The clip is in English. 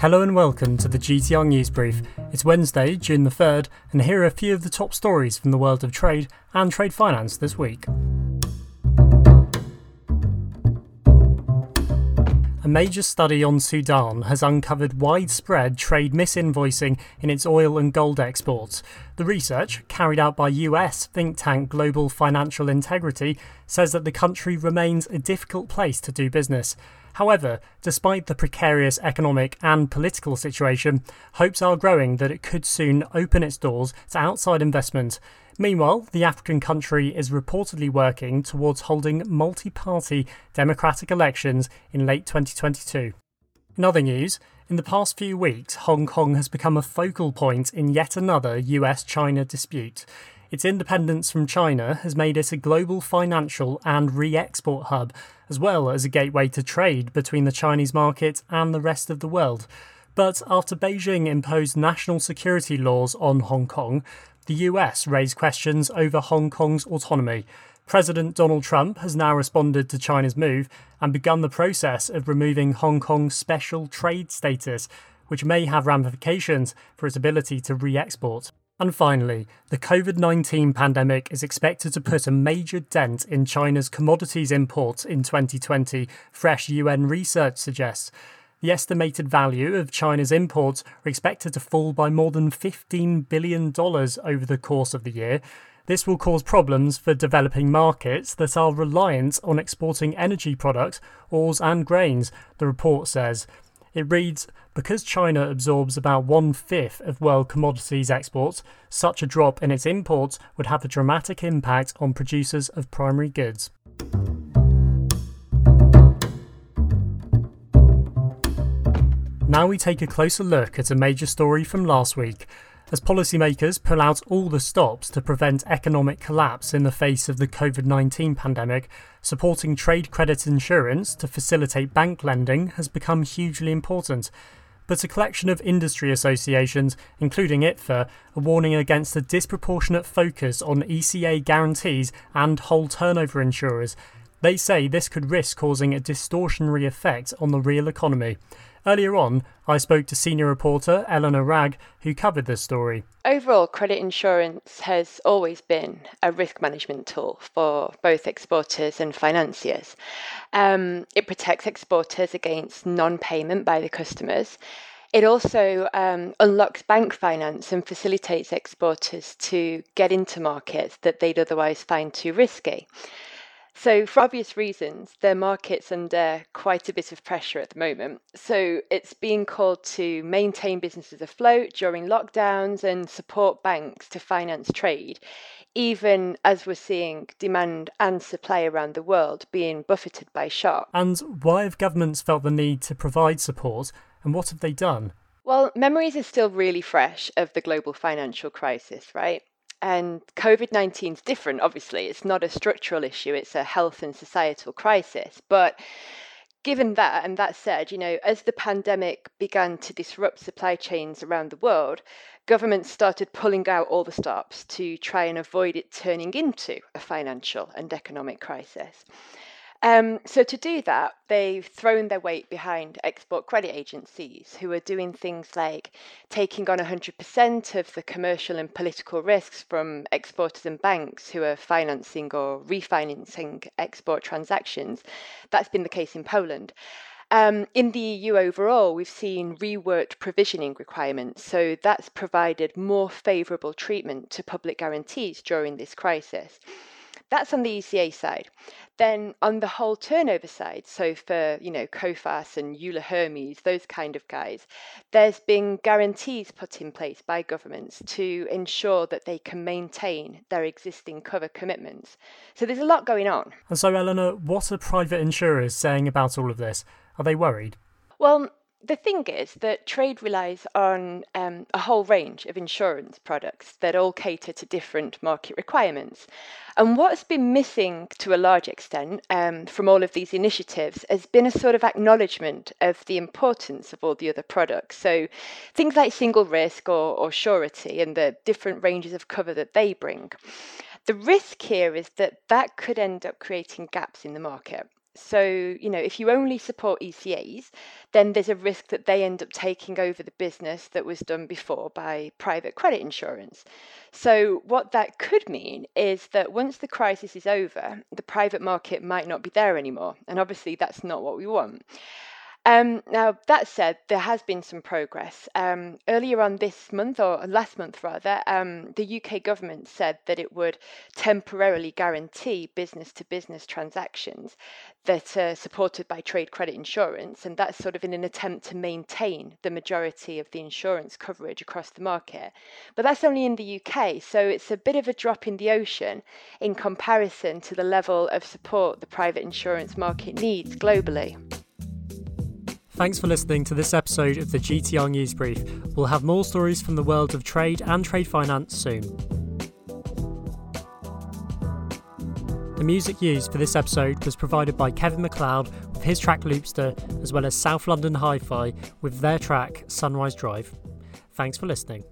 Hello and welcome to the GTR News Brief. It's Wednesday, June the 3rd, and here are a few of the top stories from the world of trade and trade finance this week. A major study on Sudan has uncovered widespread trade misinvoicing in its oil and gold exports. The research, carried out by US think tank Global Financial Integrity, says that the country remains a difficult place to do business. However, despite the precarious economic and political situation, hopes are growing that it could soon open its doors to outside investment. Meanwhile, the African country is reportedly working towards holding multi party democratic elections in late 2022. In other news, in the past few weeks, Hong Kong has become a focal point in yet another US China dispute. Its independence from China has made it a global financial and re export hub, as well as a gateway to trade between the Chinese market and the rest of the world. But after Beijing imposed national security laws on Hong Kong, the US raised questions over Hong Kong's autonomy. President Donald Trump has now responded to China's move and begun the process of removing Hong Kong's special trade status, which may have ramifications for its ability to re export. And finally, the COVID 19 pandemic is expected to put a major dent in China's commodities imports in 2020, fresh UN research suggests. The estimated value of China's imports are expected to fall by more than $15 billion over the course of the year. This will cause problems for developing markets that are reliant on exporting energy products, ores, and grains, the report says. It reads Because China absorbs about one fifth of world commodities exports, such a drop in its imports would have a dramatic impact on producers of primary goods. Now we take a closer look at a major story from last week. As policymakers pull out all the stops to prevent economic collapse in the face of the COVID 19 pandemic, supporting trade credit insurance to facilitate bank lending has become hugely important. But a collection of industry associations, including ITFA, are warning against a disproportionate focus on ECA guarantees and whole turnover insurers. They say this could risk causing a distortionary effect on the real economy. Earlier on, I spoke to senior reporter Eleanor Wragg, who covered this story. Overall, credit insurance has always been a risk management tool for both exporters and financiers. Um, it protects exporters against non payment by the customers. It also um, unlocks bank finance and facilitates exporters to get into markets that they'd otherwise find too risky. So, for obvious reasons, their market's under quite a bit of pressure at the moment. So, it's being called to maintain businesses afloat during lockdowns and support banks to finance trade, even as we're seeing demand and supply around the world being buffeted by shock. And why have governments felt the need to provide support, and what have they done? Well, memories are still really fresh of the global financial crisis, right? And COVID 19 is different, obviously. It's not a structural issue, it's a health and societal crisis. But given that, and that said, you know, as the pandemic began to disrupt supply chains around the world, governments started pulling out all the stops to try and avoid it turning into a financial and economic crisis. Um, so to do that, they've thrown their weight behind export credit agencies who are doing things like taking on 100% of the commercial and political risks from exporters and banks who are financing or refinancing export transactions. That's been the case in Poland. Um, in the EU overall, we've seen reworked provisioning requirements, so that's provided more favourable treatment to public guarantees during this crisis. That's on the ECA side. Then on the whole turnover side, so for you know Coface and Euler Hermes, those kind of guys, there's been guarantees put in place by governments to ensure that they can maintain their existing cover commitments. So there's a lot going on. And so, Eleanor, what are private insurers saying about all of this? Are they worried? Well, the thing is that trade relies on um, a whole range of insurance products that all cater to different market requirements. And what's been missing to a large extent um, from all of these initiatives has been a sort of acknowledgement of the importance of all the other products. So things like single risk or, or surety and the different ranges of cover that they bring. The risk here is that that could end up creating gaps in the market. So, you know, if you only support ECAs, then there's a risk that they end up taking over the business that was done before by private credit insurance. So, what that could mean is that once the crisis is over, the private market might not be there anymore. And obviously, that's not what we want. Um, now, that said, there has been some progress. Um, earlier on this month, or last month rather, um, the UK government said that it would temporarily guarantee business to business transactions that are supported by trade credit insurance. And that's sort of in an attempt to maintain the majority of the insurance coverage across the market. But that's only in the UK, so it's a bit of a drop in the ocean in comparison to the level of support the private insurance market needs globally. Thanks for listening to this episode of the GTR News Brief. We'll have more stories from the world of trade and trade finance soon. The music used for this episode was provided by Kevin MacLeod with his track Loopster, as well as South London Hi Fi with their track Sunrise Drive. Thanks for listening.